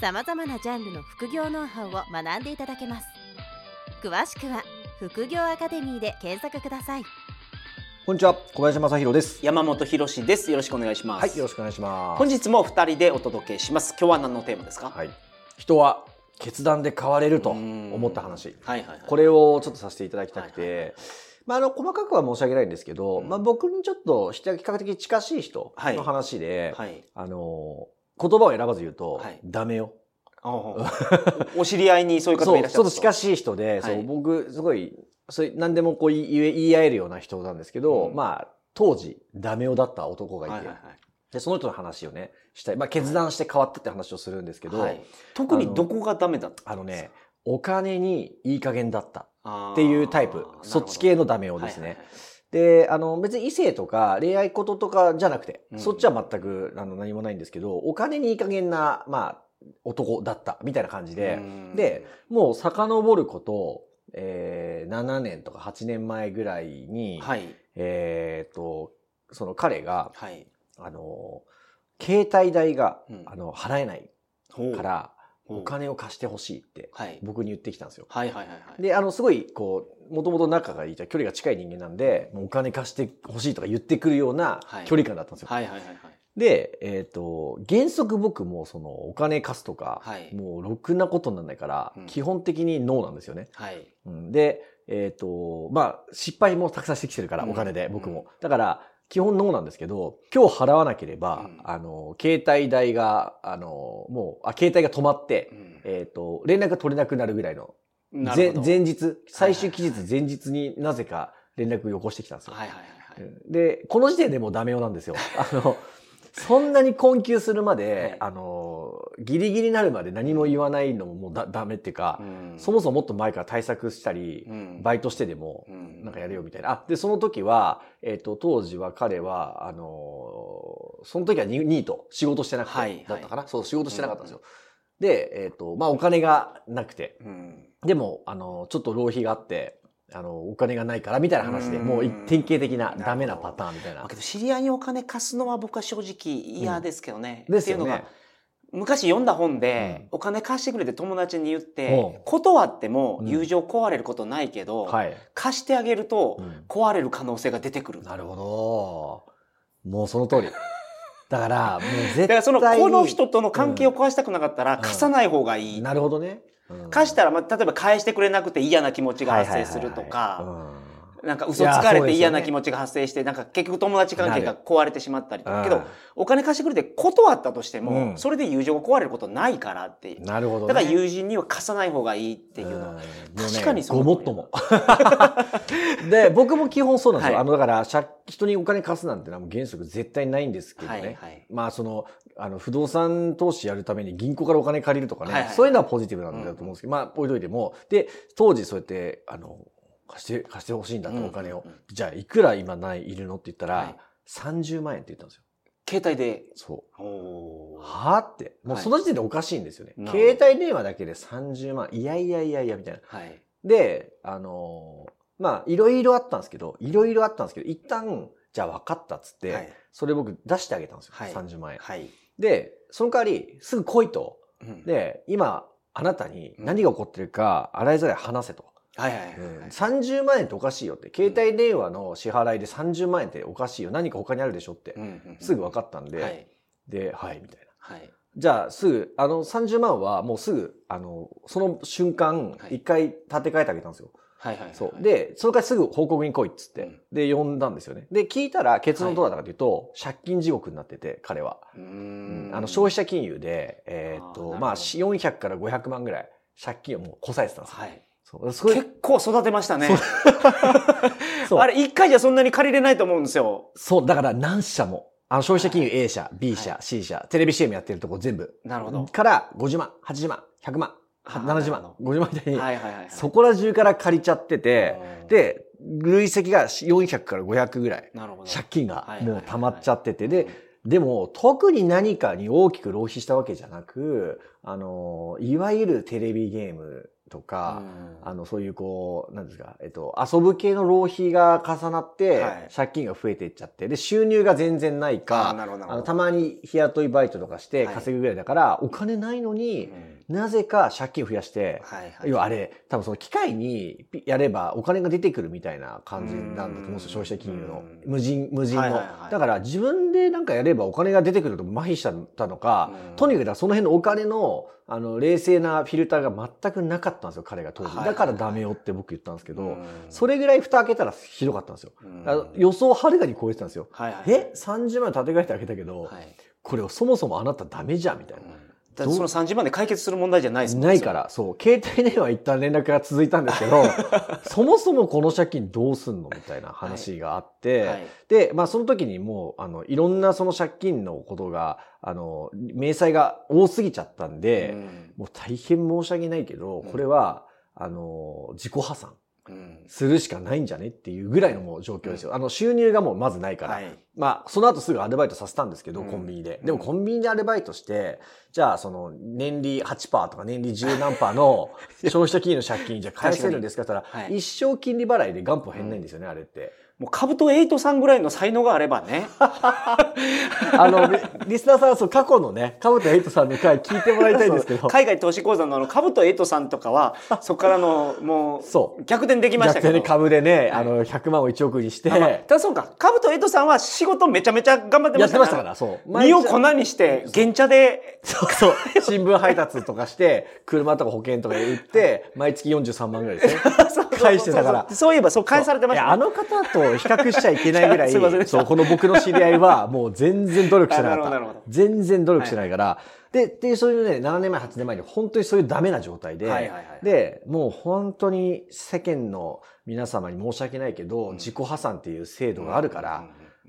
さまざまなジャンルの副業ノウハウを学んでいただけます。詳しくは副業アカデミーで検索ください。こんにちは小林正弘です。山本博です。よろしくお願いします。はいよろしくお願いします。本日も二人でお届けします。今日は何のテーマですか？はい。人は決断で変われると思った話。はいはいはい。これをちょっとさせていただきたくて、はいはいまあ、あの、細かくは申し訳ないんですけど、うん。まあ、僕にちょっと比較的近しい人はい。の話で、はい。あの、言葉を選ばず言うと、はい。ダメよ。おお。知り合いにそういう方がいらっしゃるちょっと近しい人で、そう、はい僕、すごい、それ何でもこう言い言い合えるような人なんですけど、うん。まあ、当時、ダメ男だった男がいて、はいはいで、その人の話をね、したい。まあ、決断して変わったって話をするんですけど、はい。はい特にどこがダメだったあのね、お金にいい加減だったっっていうタイプ、そっち系のダメ男ですね。で、あの、別に異性とか恋愛こととかじゃなくて、うん。そっちは全くあの何もないんですけど、お金にいい加減な、まあ、男だったみたいな感じで、で、もう遡ること、えー、7年とか8年前ぐらいに、はい。えーっと、その彼が、はい。あの、携帯代が、うん。あの、払えないから、お金を貸してほしいって、はい。僕に言ってきたんですよ。はいはいはいはい。で、あの、すごい、こう、もともと仲がいい、距離が近い人間なんで、もうお金貸してほしいとか言ってくるようなはい。距離感だったんですよ。はいはいはいはいで、えっ、と、原則僕もそのお金貸すとか、はい。もうろくなことにならないから、うん。基本的にノーなんですよね。はい。うん、で、えっ、と、まあ、失敗もたくさんしてきてるから、うん。お金で、うん。僕も。だから、基本ノーなんですけど、今日払わなければ、うん。あの、携帯代が、あの、もう、あ、携帯が止まって、うん。えっ、と、連絡が取れなくなるぐらいの前日、最終期日前日になぜか連絡をよこしてきたんですよ。はいはいはいはい。で、この時点でもうダメよなんですよ。あの、そんなに困窮するまで、はい。あの、ギリギリになるまで何も言わないのももうだダメっていうか、うん。そもそももっと前から対策したり、うん。バイトしてでも、うん。なんかやれよみたいな。あ、で、その時は、えっ、と、当時は彼は、あの、その時はニニート、仕事してなくて、はいだったかな、そう、仕事してなかったんですよ。で、えっ、と、まあ、お金がなくて、うん。でも、あの、ちょっと浪費があって、あの、お金がないからみたいな話で、うんもう典型的なダメなパターンみたいなだけ。ど知り合いにお金貸すのは僕は正直嫌ですけどね。ですよっていうのがね。昔読んだ本で、お金貸してくれって友達に言っうてん、断ってもうん友情壊れることないけど、はい。貸してあげるとうん壊れる可能性が出てくる。なるほど。もうその通り。だから、もう絶対に。だからその、この人との関係を壊したくなかったらん貸さない方がいい。なるほどね。うん。貸したら、まあ、例えば返してくれなくて嫌な気持ちが発生するとか、なんか嘘つかれて嫌な気持ちが発生して、なんか結局友達関係が壊れてしまったりとか。けどうん、お金貸してくれて断ったとしてうも、んそれで友情が壊れることないからっていう。なるほどね。だから友人には貸さない方がいいっていうの。んもうね確かにそのごもっとも。で、僕も基本そうなんですよ。はいあの、だから、借人にお金貸すなんてのはもう原則絶対ないんですけどね。はいはいまあ、その、あの、不動産投資やるために銀行からお金借りるとかね、そういうのはポジティブなんだと思うんですけど、まあ、置いといても、で、当時そうやって、あの、貸して、貸してほしいんだってうんお金を。じゃあ、いくら今ない、いるのって言ったら、はい30万円って言ったんですよ。携帯で。そう。はあって。もうはいその時点でおかしいんですよね。携帯電話だけで30万。いやいやいやいや、みたいな。はい。で、あのーまあ、いろいろあったんですけど、いろいろあったんですけど、一旦、じゃあ分かったっつって、はいそれ僕出してあげたんですよ。はい30万円。はい。で、その代わり、すぐ来いと。うんで、今、あなたに何が起こってるか、洗いざらい話せと。はいはいはいうんはい。30万円っておかしいよって。携帯電話の支払いで30万円っておかしいよ。何か他にあるでしょって。うんうんうんすぐ分かったんで、はい。で、はい、みたいな。はい。じゃあ、すぐ、あの、30万はもうすぐ、あの、その瞬間は、い一回立て替えてあげたんですよ。はいはいはい。そう。で、その回すぐ報告に来いっつって、うんで、呼んだんですよね。で、聞いたら結論どうだったかというと、借金地獄になってて、彼は。うんん。あの、消費者金融で、えーっと、まあ、400から500万ぐらい借金をもうこさえてたんですよ。はい。結構育てましたね。あれ、一回じゃそんなに借りれないと思うんですよ。そう、だから何社も、あの、消費者金融 A 社、B 社、C 社、テレビ CM やってるとこ全部。なるほど。から、50万、80万、100万、あ70万なる、50万みたいに、はいはいはいはい。そこら中から借りちゃってて、うん、で、累積が400から500ぐらい、なるほど。借金がはいはいはいもう溜まっちゃってて、で、でも、特に何かに大きく浪費したわけじゃなく、あの、いわゆるテレビゲームとか、あの、そういうこう、なんですか、えっと、遊ぶ系の浪費が重なって、はい。借金が増えていっちゃって、で、収入が全然ないか、あの、たまに日雇いバイトとかしてはい。稼ぐぐらいだから、お金ないのうに、んなぜか借金増やして、はいはい。要はあれ、多分その機械にピやればお金が出てくるみたいな感じなんだと思うんですよ、消費者金融のうん。無人、無人の。はいはいはいだから自分でなんかやればお金が出てくると麻痺しちゃったのか、うんとにかくその辺のお金の、あの、冷静なフィルターが全くなかったんですよ、彼が当時。だからダメよって僕言ったんですけど、うんそれぐらい蓋開けたらひどかったんですよ。予想をはるかに超えてたんですよ。はいはい。え ?30 万立て替えてあげたけど、はい。これそもそもあなたダメじゃんみたいな。その30万で解決する問題じゃないですもんないか。ら、そう。携帯電話一旦連絡が続いたんですけど、そもそもこの借金どうすんのみたいな話があって、はい。で、まあその時にもう、あの、いろんなその借金のことが、あの、明細が多すぎちゃったんで、うんもう大変申し訳ないけど、うんこれは、あの、自己破産うんするしかないんじゃねっていうぐらいのもう状況ですよ。あの、収入がもうまずないから。はい。まあ、その後すぐアルバイトさせたんですけど、うんコンビニで。うんでもコンビニでアルバイトして、じゃあその年利8%とか年利10何パーの消費者金融の借金じゃ返せるんですかって言ったら、はい一生金利払いで元本減んないんですよね、あれって。もう、カブトエイトさんぐらいの才能があればね。あの、リリスナーさんはそう過去のね、カブトエイトさんの回聞いてもらいたいんですけど、海外投資講座のあの、カブトエイトさんとかは、そこからの、もう、そう逆転できましたけど。逆転で株でね、はいあの、100万を1億にして、あまあただそうか、カブトエイトさんは仕事めちゃめちゃ頑張ってましから。やったてましたから、そう。身を粉にして、原茶で、そうそう。新聞配達とかして、車とか保険とかで売って、毎月43万ぐらいですね。返してたから。そういえば、そう返されてました、あの方と比較しちゃいけないぐらい、そう、この僕の知り合いは、もう全然努力してなかった。全然努力してないから、で、で、そういうね、7年前、8年前に本当にそういうダメな状態で、はいはいはいで、もう本当に世間の皆様に申し訳ないけど、うん自己破産っていう制度があるから、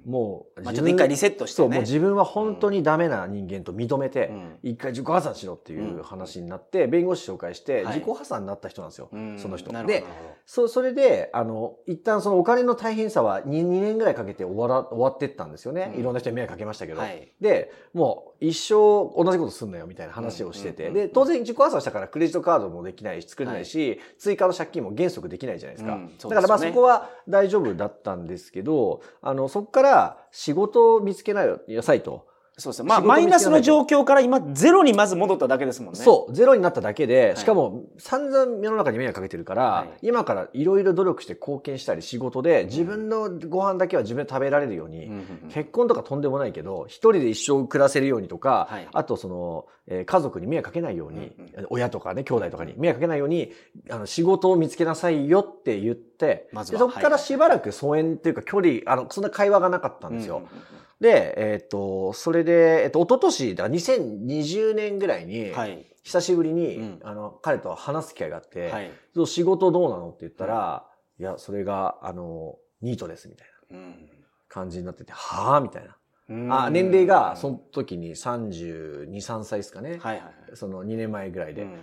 もう、まあ、ちょっと一回リセットしてそう、ね。もう自分は本当にダメな人間と認めて、うん。一回自己破産しろっていう話になって、弁護士紹介して、はい。自己破産になった人なんですよ、うん。その人。で、そそれで、あの、一旦そのお金の大変さは 2, 2年ぐらいかけて終わら終わってったんですよね。うん。いろんな人に迷惑かけましたけど。はい。で、もう一生同じことすんなよみたいな話をしてて、で、当然自己破産したからクレジットカードもできないし、作れない。し、追加の借金も原則できないじゃないですか。すよね。だからまあそこは大丈夫だったんですけど、あの、そこから仕事を見つけなさいと。そうですね。まあ、マイナスの状況から今、ゼロにまず戻っただけですもんね。そう、ゼロになっただけで、い。しかも散々世の中に迷惑かけてるから、はい。今からいろいろ努力して貢献したり仕事で自分のご飯だけは自分で食べられるように、うん結婚とかとんでもないけど、一人で一生暮らせるようにとか、はい。あとその、えー家族に迷惑かけないように、うん親とかね、兄弟とかに迷惑かけないように、あの、仕事を見つけなさいよって言って、まそこからしばらく疎遠っていうか距離、あの、そんな会話がなかったんですよ。うんうんうんで、えっ、と、それで、えっ、と、一昨年だから2020年ぐらいに、はい。久しぶりに、うんあの、彼と話す機会があって、はい。そう仕事どうなのって言ったら、いや、それが、あの、ニートです、みたいなうん感じになってて、はぁみたいな。うんあ、年齢が、その時に32、3歳ですかね。はいはいはい。その2年前ぐらいで。うん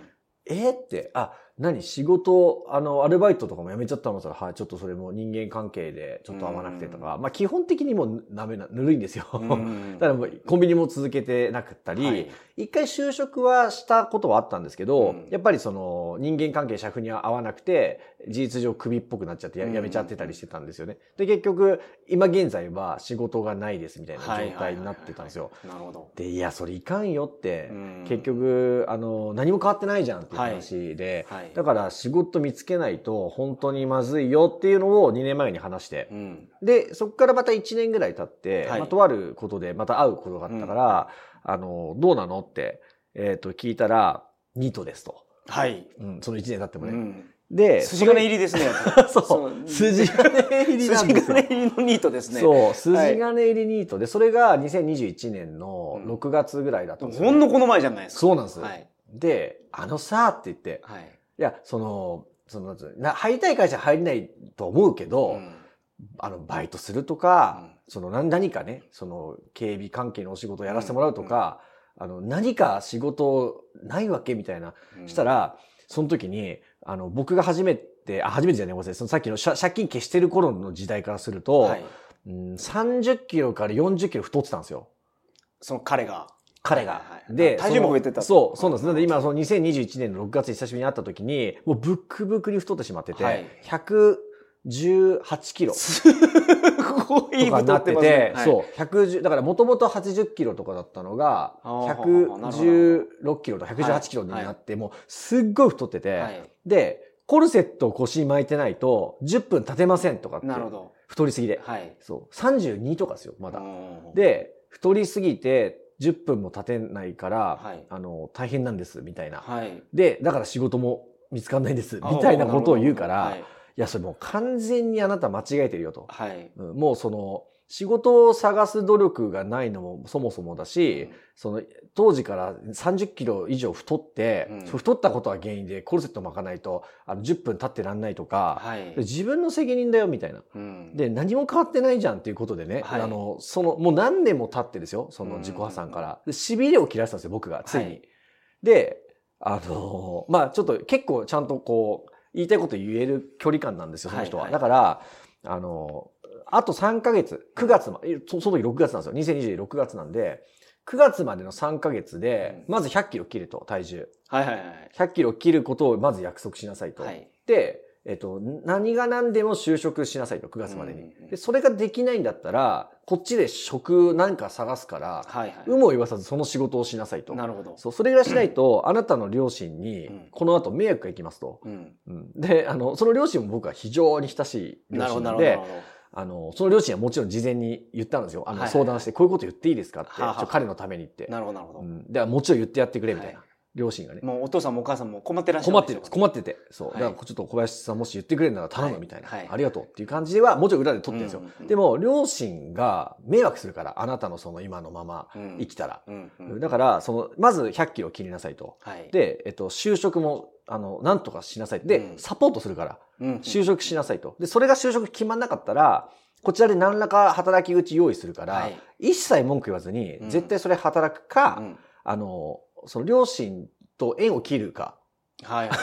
えーって、あ、何仕事、あの、アルバイトとかも辞めちゃったのさ、はい、ちょっとそれも人間関係でちょっと合わなくてとか、まあ基本的にもうダメな、ぬるいんですよ。うん。だからもうコンビニも続けてなかったり、はい。一回就職はしたことはあったんですけど、うん。やっぱりその人間関係社風に合わなくて、事実上首っぽくなっちゃってやうん。やめちゃってたりしてたんですよね。で、結局、今現在は仕事がないですみたいな状態になってたんですよ。なるほど。で、いや、それいかんよって、うん。結局、あの、何も変わってないじゃんっていう話で、はい。だから仕事見つけないと本当にまずいよっていうのを2年前に話して、うん。で、そこからまた1年ぐらい経って、はいまあ、とあることでまた会うことがあったから、あの、どうなのって、えっ、と、聞いたら、ニートですと。はい。うん、その1年経ってもね。うんで、筋金入りですね。そ そうう、筋金入りなん筋ですよ金。入りのニートですね。そう、筋金入りニートで、それが2021年のうん6月ぐらいだったんですよ、ほんのこの前じゃないですか。そうなんです。はい。で、あのさって言って、はい。いや、その、その、な入りたい会社入れないと思うけど、うんあの、バイトするとか、うんその何何かね、その警備関係のお仕事をやらせてもらうとか、あの、何か仕事ないわけみたいな。したら、その時に、あの、僕が初めて、あ、初めてじゃない、ごめんなさい。そのさっきの借金消してる頃の時代からすると、はい。うん、30キロから40キロ太ってたんですよ。その彼が。彼が。で、体重も増えてたそう、そうなんです。なので今、その2021年の6月に久しぶりに会った時に、もうブックブクに太ってしまってて、はい。118キロ。すごいとかになってて、ねはい。そう、110、だからもともと80キロとかだったのが、あーなるほど。116キロとか118キロになって、もうすっごい太ってて、はい。で、コルセットを腰に巻いてないと、10分立てませんとかって、なるほど。太りすぎで。はい。そう、32とかですよ、まだ。うん、で、太りすぎて10分も経てないから、はいあの、大変なんです、みたいな。はい。で、だから仕事も見つかんないんです、みたいなことを言うから、はいい、や、それもう完全にあなた間違えてるよと。はい。うんもうその、仕事を探す努力がないのもそもそもだし、その、当時から30キロ以上太って、うん太ったことは原因でコルセット巻かないと、あの、10分経ってらんないとか、はい。自分の責任だよ、みたいな。うん、で、何も変わってないじゃんっていうことでね、はいあの、その、もう何年も経ってですよ、その自己破産から。で、痺れを切らせたんですよ、僕が、ついに。はいで、あの、まあちょっと結構ちゃんとこう、言いたいこと言える距離感なんですよ、その人は。はいはいだから、あの、あと3ヶ月、9月まで、そその時6月なんですよ。2026月なんで、9月までの3ヶ月で、まず100キロ切ると、体重。はいはいはい。100キロ切ることをまず約束しなさいと。はい。で、えっと、何が何でも就職しなさいと、9月までに。うんうんうんで、それができないんだったら、こっちで職なんか探すから、はいはい。有無を言わさずその仕事をしなさいと。なるほど。そう、それぐらいしないと、あなたの両親にうん、この後迷惑がいきますと。うん。うんで、あの、その両親も僕は非常に親しい両なるほど、なるほど。あの、その両親はもちろん事前に言ったんですよ。あの、はいはい相談して、こういうこと言っていいですかって、はあは彼のためにって。なるほど、なるほど。うん。で、もちろん言ってやってくれ、みたいなは。両親がね。もうお父さんもお母さんも困ってらっしゃる困ってる。困ってて。そう。はいだからちょっと小林さんもし言ってくれるなら頼むみたいな。はいはいありがとうっていう感じでは、もちろん裏で撮ってるんですよ。うんうんうんでも、両親が迷惑するから、あなたのその今のままうん生きたら。うんうんだから、その、まず100キロ切りなさいと。はい。で、えっと、就職も、あの、なんとかしなさい。で、うんサポートするから、うん、就職しなさいと。で、それが就職決まんなかったら、こちらで何らか働き口用意するから、はい。一切文句言わずに、うん。絶対それ働くか、うん。あの、その両親と縁を切るか、はいは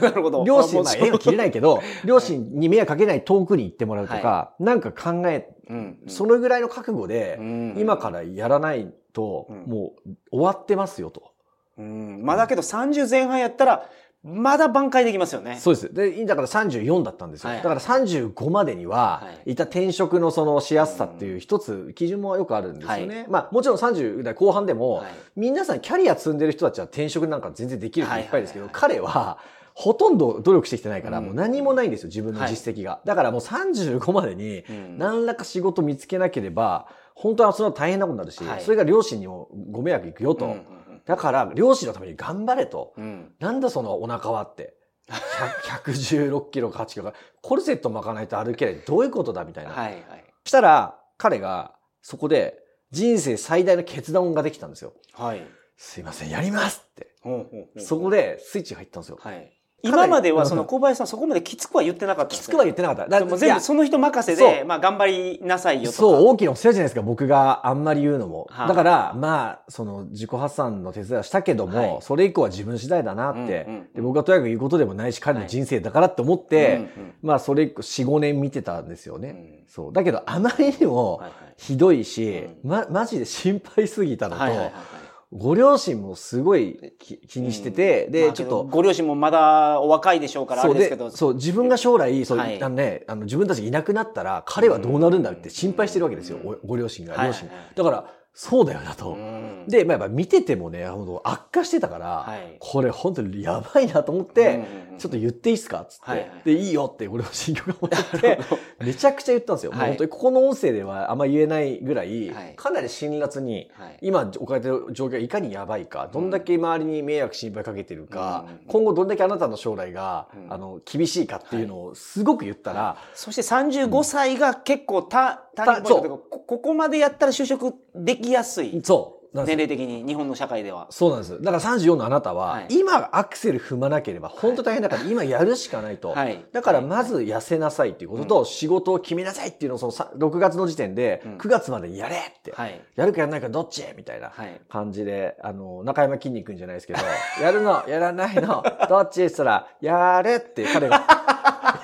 い。なるほど。両親、まあ縁を切れないけど、両親に迷惑かけない遠くに行ってもらうとか、なんか考え、うんうん。そのぐらいの覚悟で、うん今からやらないと、うん。もう終わってますよと。うん。まあだけど30前半やったら、まだ挽回できますよね。そうです。で、だから34だったんですよ。はいだから35までにはは、いいた転職のそのしやすさっていう一つ基準もよくあるんですよね。はまあもちろん30代後半でも、はい皆さんキャリア積んでる人たちは転職なんか全然できる人いっぱいですけど、はいはい彼はほとんど努力してきてないから、うんもう何もないんですよ、自分の実績が。だからもう35までに、うん何らか仕事見つけなければ、本当はそれは大変なことになるし、はいそれが両親にもご迷惑いくよと。うんだから、両親のために頑張れと。うんうんなんだそのお腹はって。100 116キロか8キロか。コルセット巻かないと歩けない。どういうことだみたいな。はいはい。したら、彼がそこで人生最大の決断ができたんですよ。はい。すいません、やりますって。ほうほうほうそこでスイッチが入ったんですよ。はい。今まではその小林さんそこまできつくは言ってなかったきつくは言ってなかった。だもう全部その人任せで、まあ頑張りなさいよとか。そう、大きなお世話じゃないですか、僕があんまり言うのも。はいだから、まあ、その自己破産の手伝いはしたけども、はい。それ以降は自分次第だなって、うんうんうん。で僕はとにかく言うことでもないし、彼の人生だからって思って、うんうんまあ、それ以降4、5年見てたんですよね。うん。そう。だけど、あまりにもはいはい。ひどいし、うま、マジで心配すぎたのと、はいはいはいはいご両親もすごい気気にしてて、で、まあちょっと、ご両親もまだお若いでしょうからあそうれですけど。そう、自分が将来、そう、はいあのね、あの、自分たちがいなくなったら、彼はどうなるんだって心配してるわけですよ、うん。おご両親が、はい両親がはい。はいだから、そうだよなと。うん。で、まあ、やっぱ見ててもね、悪化してたから、はい。これ本当にやばいなと思って、うんちょっと言っていいっすかっつって、はいはいで、いいよって俺は心境が思って、めちゃくちゃ言ったんですよ。はい。本当にここの音声ではあんま言えないぐらい、はい。かなり辛辣に、はい。今置かれてる状況がいかにやばいか、どんだけ周りに迷惑心配かけてるか、うん今後どんだけあなたの将来が、うん。あの、厳しいかっていうのをすごく言ったら、そして35歳が結構た、ターニングポイントという。ここまでやったら就職できやすい。そう。年齢的に日本の社会では。そうなんです。だから34のあなたは、はい今アクセル踏まなければ本当大変だから、今やるしかないと。はい。だからまず痩せなさいっていうことと、仕事を決めなさいっていうのをそのさ6月の時点でうん9月までにやれって、はい。やるかやらないかどっちみたいなはい。感じで、あの、中山筋肉じゃないですけど、やるの、やらないの、どっちって言ったら、やるって彼が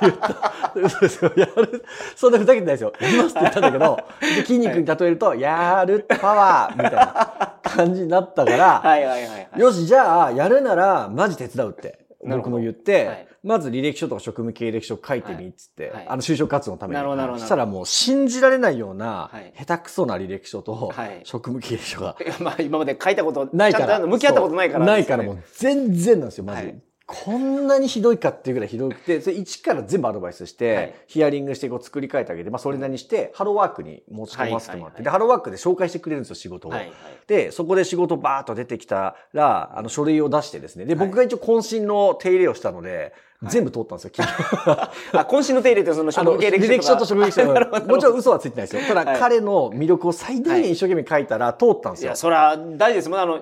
言った。嘘ですよ。やる。そんなふざけてないですよ。やりますって言ったんだけど、で筋肉に例えると、やるパワーみたいな感じになったから、はいはいはいはい。よし、じゃあ、やるなら、マジ手伝うって。僕も言って、はいまず履歴書とか職務経歴書書いてみっつって、はいはいあの就職活動のために。なるほどなるほどそしたらもう信じられないような、はい下手くそな履歴書と、はい職務経歴書が まあ今まで書いたことないから。向き合ったことないから、そうないからもう全然なんですよ、マジこんなにひどいかっていうぐらいひどくて、それ一から全部アドバイスして、はいヒアリングしてこう作り変えてあげて、まあそれなりにして、ハローワークに持ち込ませてもらって、で、ハローワークで紹介してくれるんですよ、仕事を。はいはい。で、そこで仕事バーッと出てきたら、あの、書類を出してですね。で、はい僕が一応渾身の手入れをしたので、全部通ったんですよ、企業 あ、渾身の手入れってそのあの、職務経履歴書と職歴書 もちろん嘘はついてないですよ。ただ、はい彼の魅力を最大限一生懸命書いたら通ったんですよいや、。それは大事ですもん。あの、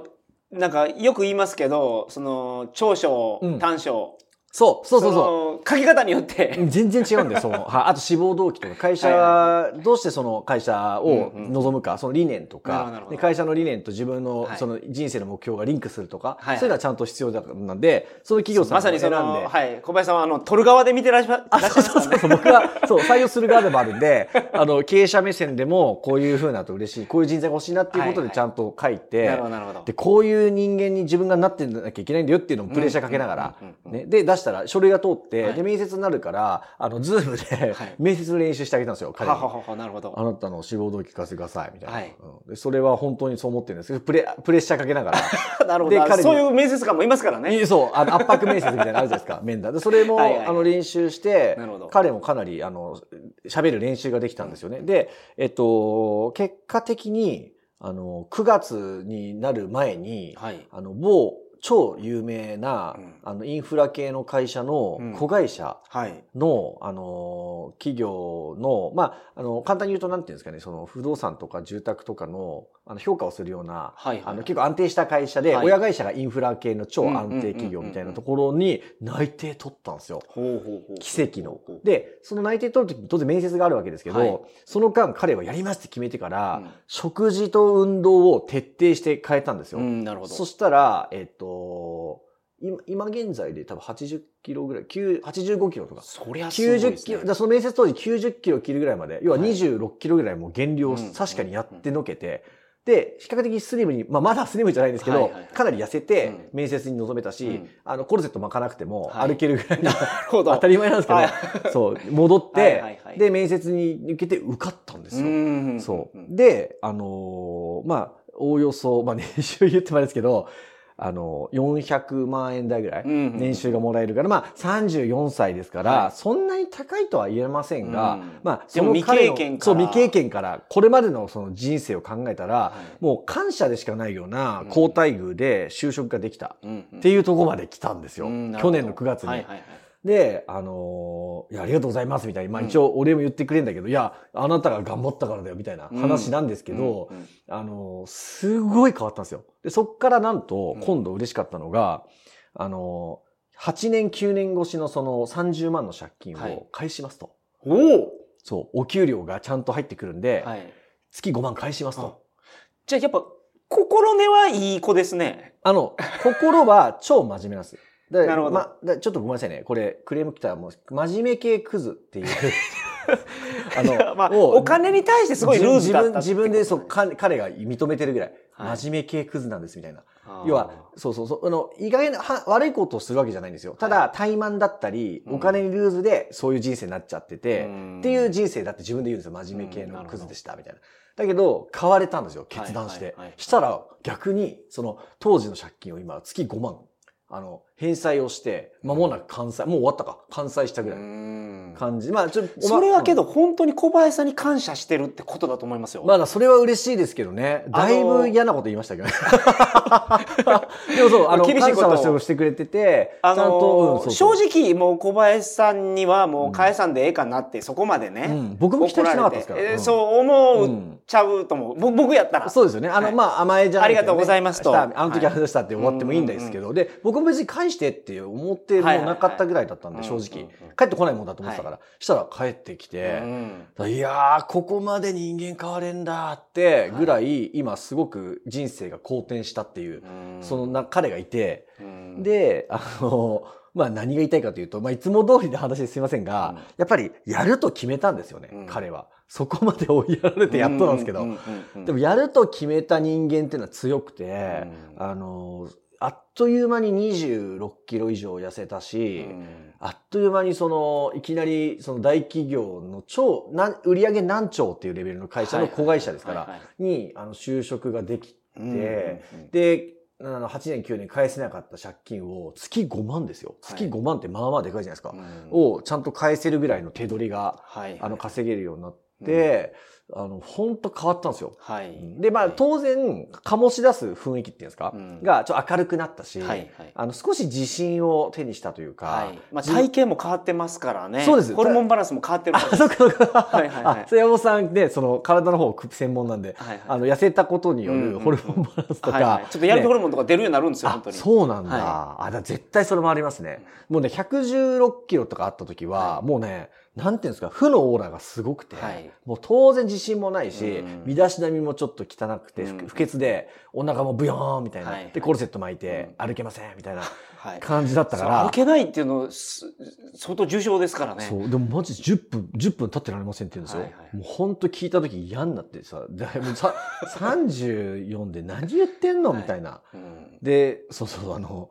なんかよく言いますけど、その、長所うん、短所。そう、そうそうそう。の書き方によって。全然違うんだよ、その、はい。あと志望動機とか、会社、どうしてその会社を望むか、その理念とか会社の理念と自分のはいその人生の目標がリンクするとか、はいそういうのはちゃんと必要だなんで、その企業さんまさにそ選んでの、、はい。小林さんはあの、取る側で見てらっしゃらっしゃいますからね。そう僕は、そう、採用する側でもあるんで、あの、経営者目線でも、こういう風なと嬉しい、こういう人材が欲しいなっていうことはいはいでちゃんと書いて、なるほど、なるほど。で、こういう人間に自分がなってなきゃいけないんだよっていうのもプレッシャーかけながらうんうんうん、ね、で、出したら書類が通って、はいで、面接になるから、あの、ズームではい面接の練習してあげたんですよ、彼に。はははは、なるほど。あなたの志望動機聞かせてください、みたいな。はいうんでそれは本当にそう思ってるんですけど、プレ、プレッシャーかけながら。なるほど。で彼にそういう面接官もいますからね。そう、あの圧迫面接みたいなのあるじゃないですか、面談。で、それも、はいはいはいあの、練習してなるほど、彼もかなり、あの、喋る練習ができたんですよね。で、えっと、結果的に、あの、9月になる前に、はい。あの、某、超有名な、うんあの、インフラ系の会社のうん子会社はい。の、あの、企業の、まあ、あの、簡単に言うと、なんていうんですかね、その、不動産とか住宅とかの、あの、評価をするような、はいはいあの、結構安定した会社で、はい親会社がインフラ系の超安定企業みたいなところに内定取ったんですよ。ほうほうほう。奇跡の。で、その内定取るときに当然面接があるわけですけど、はいその間彼はやりますって決めてから、うん食事と運動を徹底して変えたんですよ。うん、なるほど。そしたら、えっと、今今現在で多分80キロぐらい、9 85キロとか。そりゃすごい90ですねキロ、その面接当時90キロ切るぐらいまで、要ははい26キロぐらいもう減量確かにやってのけて、で、比較的スリムに、まあまだスリムじゃないんですけど、はいはいはい。かなり痩せうん。て面接に臨めたし、うん。あの、コルセット巻かなくてもはい。歩けるぐらいの、なるほど。当たり前なんですけど、はい。そう、戻って、はいはいはい。で、面接に受けて受かったんですよ。んそう。んで、あのーまあ、おおよそ、まあ、年収言ってもあれですけど、あの、400万円台ぐらい、年収がもらえるから、まあ、34歳ですから、はい。そんなに高いとは言えませんが、うん。まあ、でも未彼の経験から。そう、未経験から、これまでのその人生を考えたら、はい。もう感謝でしかないような高待遇で就職ができた。っていうところまで来たんですよ。去年の9月に。はいはいはい。で、あのーいや、ありがとうございますみたいに、まあうん一応お礼も言ってくれるんだけど、いや、あなたが頑張ったからだよみたいな話なんですけど、うんうんあのーすごい変わったんですよ。で、そっからなんとうん、今度嬉しかったのが、あのー8年9年越しのその30万の借金はいを返しますと。おおそう、お給料がちゃんと入ってくるんで、はい。月5万返しますと。じゃあやっぱ、心根はいい子ですね。あの、心は超真面目なんです。でなるほどま、でちょっとごめんなさいね。これ、クレーム来たらもう、真面目系クズっていう。あの、まあ、をお金に対してすごいルーズだった自分、自分で、そう、彼が認めてるぐらい、はい真面目系クズなんですみたいな。要は、そうそうそう、あの、意外な、は悪いことをするわけじゃないんですよ。ただ、怠慢だったり、うんお金にルーズで、そういう人生になっちゃってて、うんっていう人生だって自分で言うんですよ。真面目系のクズでした、みたいな。だけど、変われたんですよ。決断して。はいはいはいしたら、逆に、その、当時の借金を今、月5万、あの、返済をして、間もなく完済、もう終わったか、完済したぐらい。感じ。まあ、ちょっと、それはけどうん、本当に小林さんに感謝してるってことだと思いますよ。まだそれは嬉しいですけどね。だいぶ嫌なこと言いましたけどね。でもそう、あの、厳しいことを。してくれてて、あちゃんと、の正直もう小林さんにはもう返さんでええかなってそこまでね、うん。僕も期待してなかったですから。そう思ううんちゃうと思う、ぼ僕やったら。そうですよね。あの、はい。まあ、甘えじゃないありがとうございますと。あの時はい話したって終わってもいいんですけど、で、僕も別に返して？って思ってもなかったぐらいだったんで、はい正直。帰ってこないもんだと思ってたから。したら帰ってきて、うんいやー、ここまで人間変われんだってぐらい、今すごく人生が好転したっていう、そのな彼がいて、うん。で、あの、まあ何が言いたいかというと、まあいつも通りの話ですいませんが、うん。やっぱりやると決めたんですよね、うん。彼は。そこまで追いやられてやっとなんですけど。でもやると決めた人間っていうのは強くて、うん。あの、あっという間に26キロ以上痩せたし、うん。あっという間にその、いきなりその大企業の超、なん売上何兆っていうレベルの会社の子会社ですからはいはい。は、に、あの、就職ができて、うんで、あの、8年9年返せなかった借金を月5万ですよ。月5万ってまあまあでかいじゃないですか。うん。をちゃんと返せるぐらいの手取りが、はいあの、稼げるようになって、あの、本当変わったんですよ。はい。で、まあ、はい。当然、醸し出す雰囲気っていうんですか、うん。が、ちょっと明るくなったし、はいはい。あの、少し自信を手にしたというか、はい。まあ、体型も変わってますからね。そうです。ホルモンバランスも変わってるあ、そっかそっか。はいはいはい。あ、それ山本さんね、その、体の方専門なんで、はいはい。あの、痩せたことによるホルモンバランスとか、はいはい。ちょっとやる気ホねルモンとか出るようになるんですよ、本あ当に。そうなんだ。はあ、だ絶対それもありますね。もうね、116キロとかあった時は、はい。もうね、なんていうんですか、負のオーラがすごくて、はい。もう当然自信もないし、うん。身だしなみもちょっと汚くて、うん。不潔で、お腹もブヨーンみたいな、はい。で、コルセット巻いて、歩けませんみたいなはい。感じだったから、そう歩けないっていうのす相当重症ですからね。そう、でもマジ10分、10分経ってられませんって言うんですよ。はいはい。もう本当聞いた時嫌になってさ、だいぶさ34で何言ってんのみたいな。うん。で、そうそう、あの、ど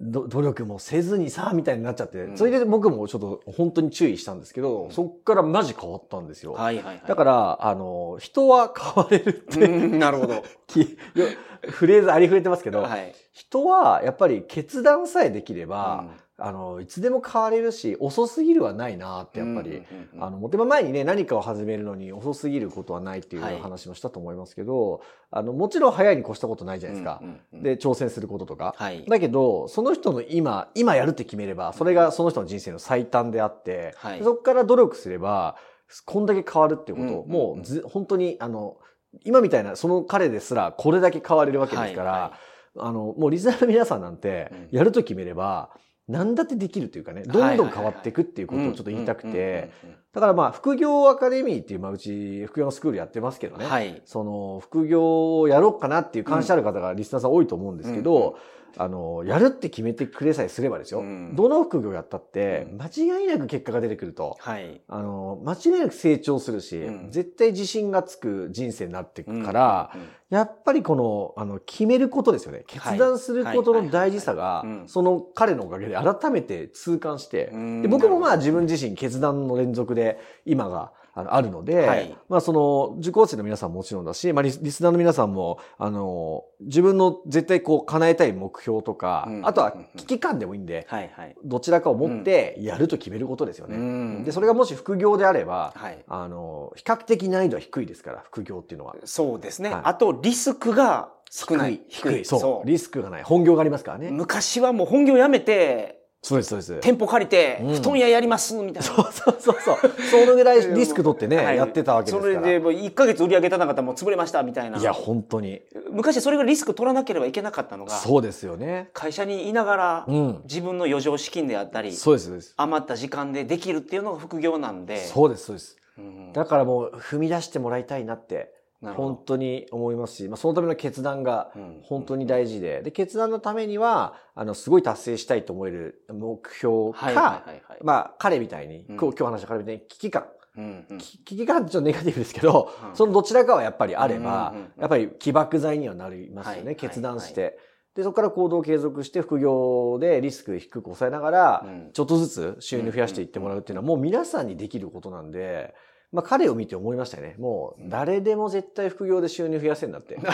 努力もせずにさ、みたいになっちゃって、うん。それで僕もちょっと本当に注意したんですけど、うん。そっからマジ変わったんですよ。はいはいはい。だから、あの、人は変われるって、うんなるほど。フレーズありふれてますけど、はい。人はやっぱり決断さえできれば、あの、いつでも変われるし、遅すぎるはないなって、やっぱり。あのの、もてば前にね、何かを始めるのに遅すぎることはないっていうはい。話もしたと思いますけど、あの、もちろん早いに越したことないじゃないですか。で、挑戦することとか。はい。だけど、その人の今、今やるって決めれば、それがその人の人生の最短であって、はい。そこから努力すれば、こんだけ変わるっていうこと、うんもうず、本当に、あの、今みたいな、その彼ですら、これだけ変われるわけですから、はいはあの、もうリスナーの皆さんなんてうん、やると決めれば、何だってできるというかね、どんどん変わっていくっていうことをちょっと言いたくて、だからまあ、副業アカデミーっていう、まあ、うち、副業のスクールやってますけどね。はい。その、副業をやろうかなっていう関心ある方がリスナーさん多いと思うんですけど、うん。うんあの、やるって決めてくれさえすればですよ。うん。どの副業やったってう、ん。間違いなく結果が出てくると。はい。あの、間違いなく成長するし、うん。絶対自信がつく人生になっていくから、やっぱりこの、あの、決めることですよね。決断することの大事さがその彼のおかげで改めて痛感して、うん。で僕もまあ自分自身決断の連続で今があのあるので、はい。まあその受講生の皆さんももちろんだし、まあリスナーの皆さんも、あの、自分の絶対こう叶えたい目標とか、うん。あとは危機感でもいいんで、はいはい。どちらかを持ってやると決めることですよね。うん。で、それがもし副業であれば、はい。あの、比較的難易度は低いですから、副業っていうのは。そうですね。はい。あとリスクが少ない。低い。そう。リスクがない。本業がありますからね。昔はもう本業辞めてそうです、そうです。店舗借りてうん布団屋やりますみたいなそうそうそうそう。そのぐらい リスク取ってね、はいやってたわけですから。それでもう1ヶ月売り上げたなかったらもう潰れましたみたいないや、本当に。昔それがリスク取らなければいけなかったのがそうですよね。会社にいながらうん。自分の余剰資金であったりそうです、そうです。余った時間でできるっていうのが副業なんでそうです、そうです。うんだからもう踏み出してもらいたいなって、本当に思いますし、まあ、そのための決断がうん。本当に大事で、で、決断のためには、あの、すごい達成したいと思える目標か、はいはいはいはい。まあ、彼みたいに、うん。今日話した彼みたいに危機感。うんうん。き危機感ってちょっとネガティブですけど、うん。そのどちらかはやっぱりあれば、うんうんうんやっぱり起爆剤にはなりますよね、はい。決断して。で、そこから行動を継続して副業でリスク低く抑えながら、うん。ちょっとずつ収入増やしていってもらうっていうのはもう皆さんにできることなんで、まあ彼を見て思いましたよね。もう誰でも絶対副業で収入増やせんだって。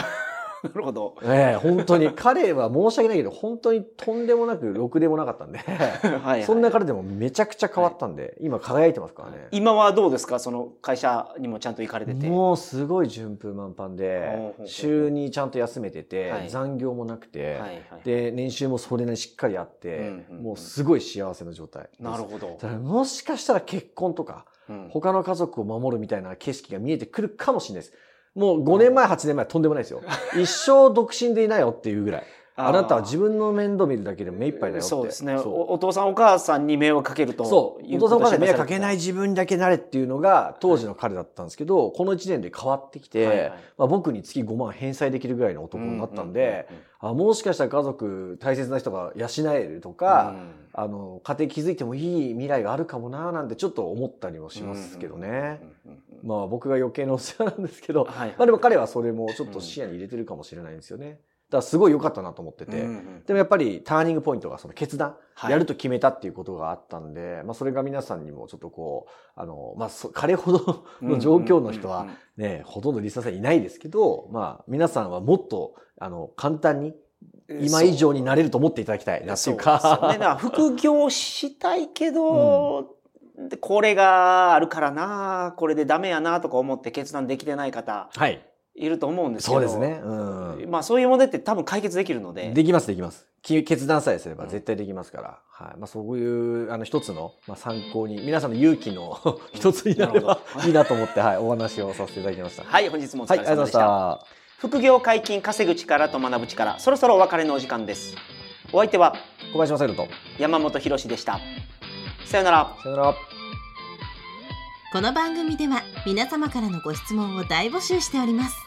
なるほど。ええ本当に。彼は申し訳ないけど、本当にとんでもなく、ろくでもなかったんで、はい、そんな彼でもめちゃくちゃ変わったんで、今輝いてますからね。今はどうですか？その会社にもちゃんと行かれてて。もうすごい順風満帆で週にちゃんと休めてて、はい残業もなくて、はいはいで、年収もそれなりにしっかりあって、もうすごい幸せな状態。なるほどもしかしたら結婚とか、うん他の家族を守るみたいな景色が見えてくるかもしれないです。もう5年前、8年前とんでもないですよ。一生独身でいないよっていうぐらい。あなたは自分の面倒見るだけで目いっぱいだよって。そうですねお。お父さんお母さんに迷惑かけるとそう。いお父さんお母さんに迷惑かけない自分だけなれっていうのが当時の彼だったんですけど、この1年で変わってきて、はいはいまあ、僕に月5万返済できるぐらいの男になったんで、うんうんうんあもしかしたら家族大切な人が養えるとか、あの家庭築いてもいい未来があるかもなーなんてちょっと思ったりもしますけどね。うんうんうんまあ僕が余計なお世話なんですけど、はいはいまあでも彼はそれもちょっと視野に入れてるかもしれないんですよね。だからすごい良かったなと思ってて。うんうんでもやっぱりターニングポイントがその決断、はいやると決めたっていうことがあったんで、まあそれが皆さんにもちょっとこう、あの、まあそ彼ほどの状況の人はうんうんうんね、ほとんどリスナーさんいないですけど、まあ皆さんはもっと、あの、簡単に今以上になれると思っていただきたいなっていうか。そうですよね。副業したいけど、でこれがあるからな、これでダメやなとか思って決断できてない方はい。いると思うんですけど。そうですね。うん。まあそういう問題って多分解決できるので。できます、できます。き決断さえすればうん絶対できますから。はい。まあそういう、あの、一つの、まあ参考に、皆さんの勇気の 一つになれば いいなと思って、はい、お話をさせていただきました。はい、本日もおはい、疲れ様でした。ありがとうございました。副業解禁稼ぐ力と学ぶ力、そろそろお別れのお時間です。お相手は小林正宏と。山本博史でした。さよなら。さよなら。この番組では皆様からのご質問を大募集しております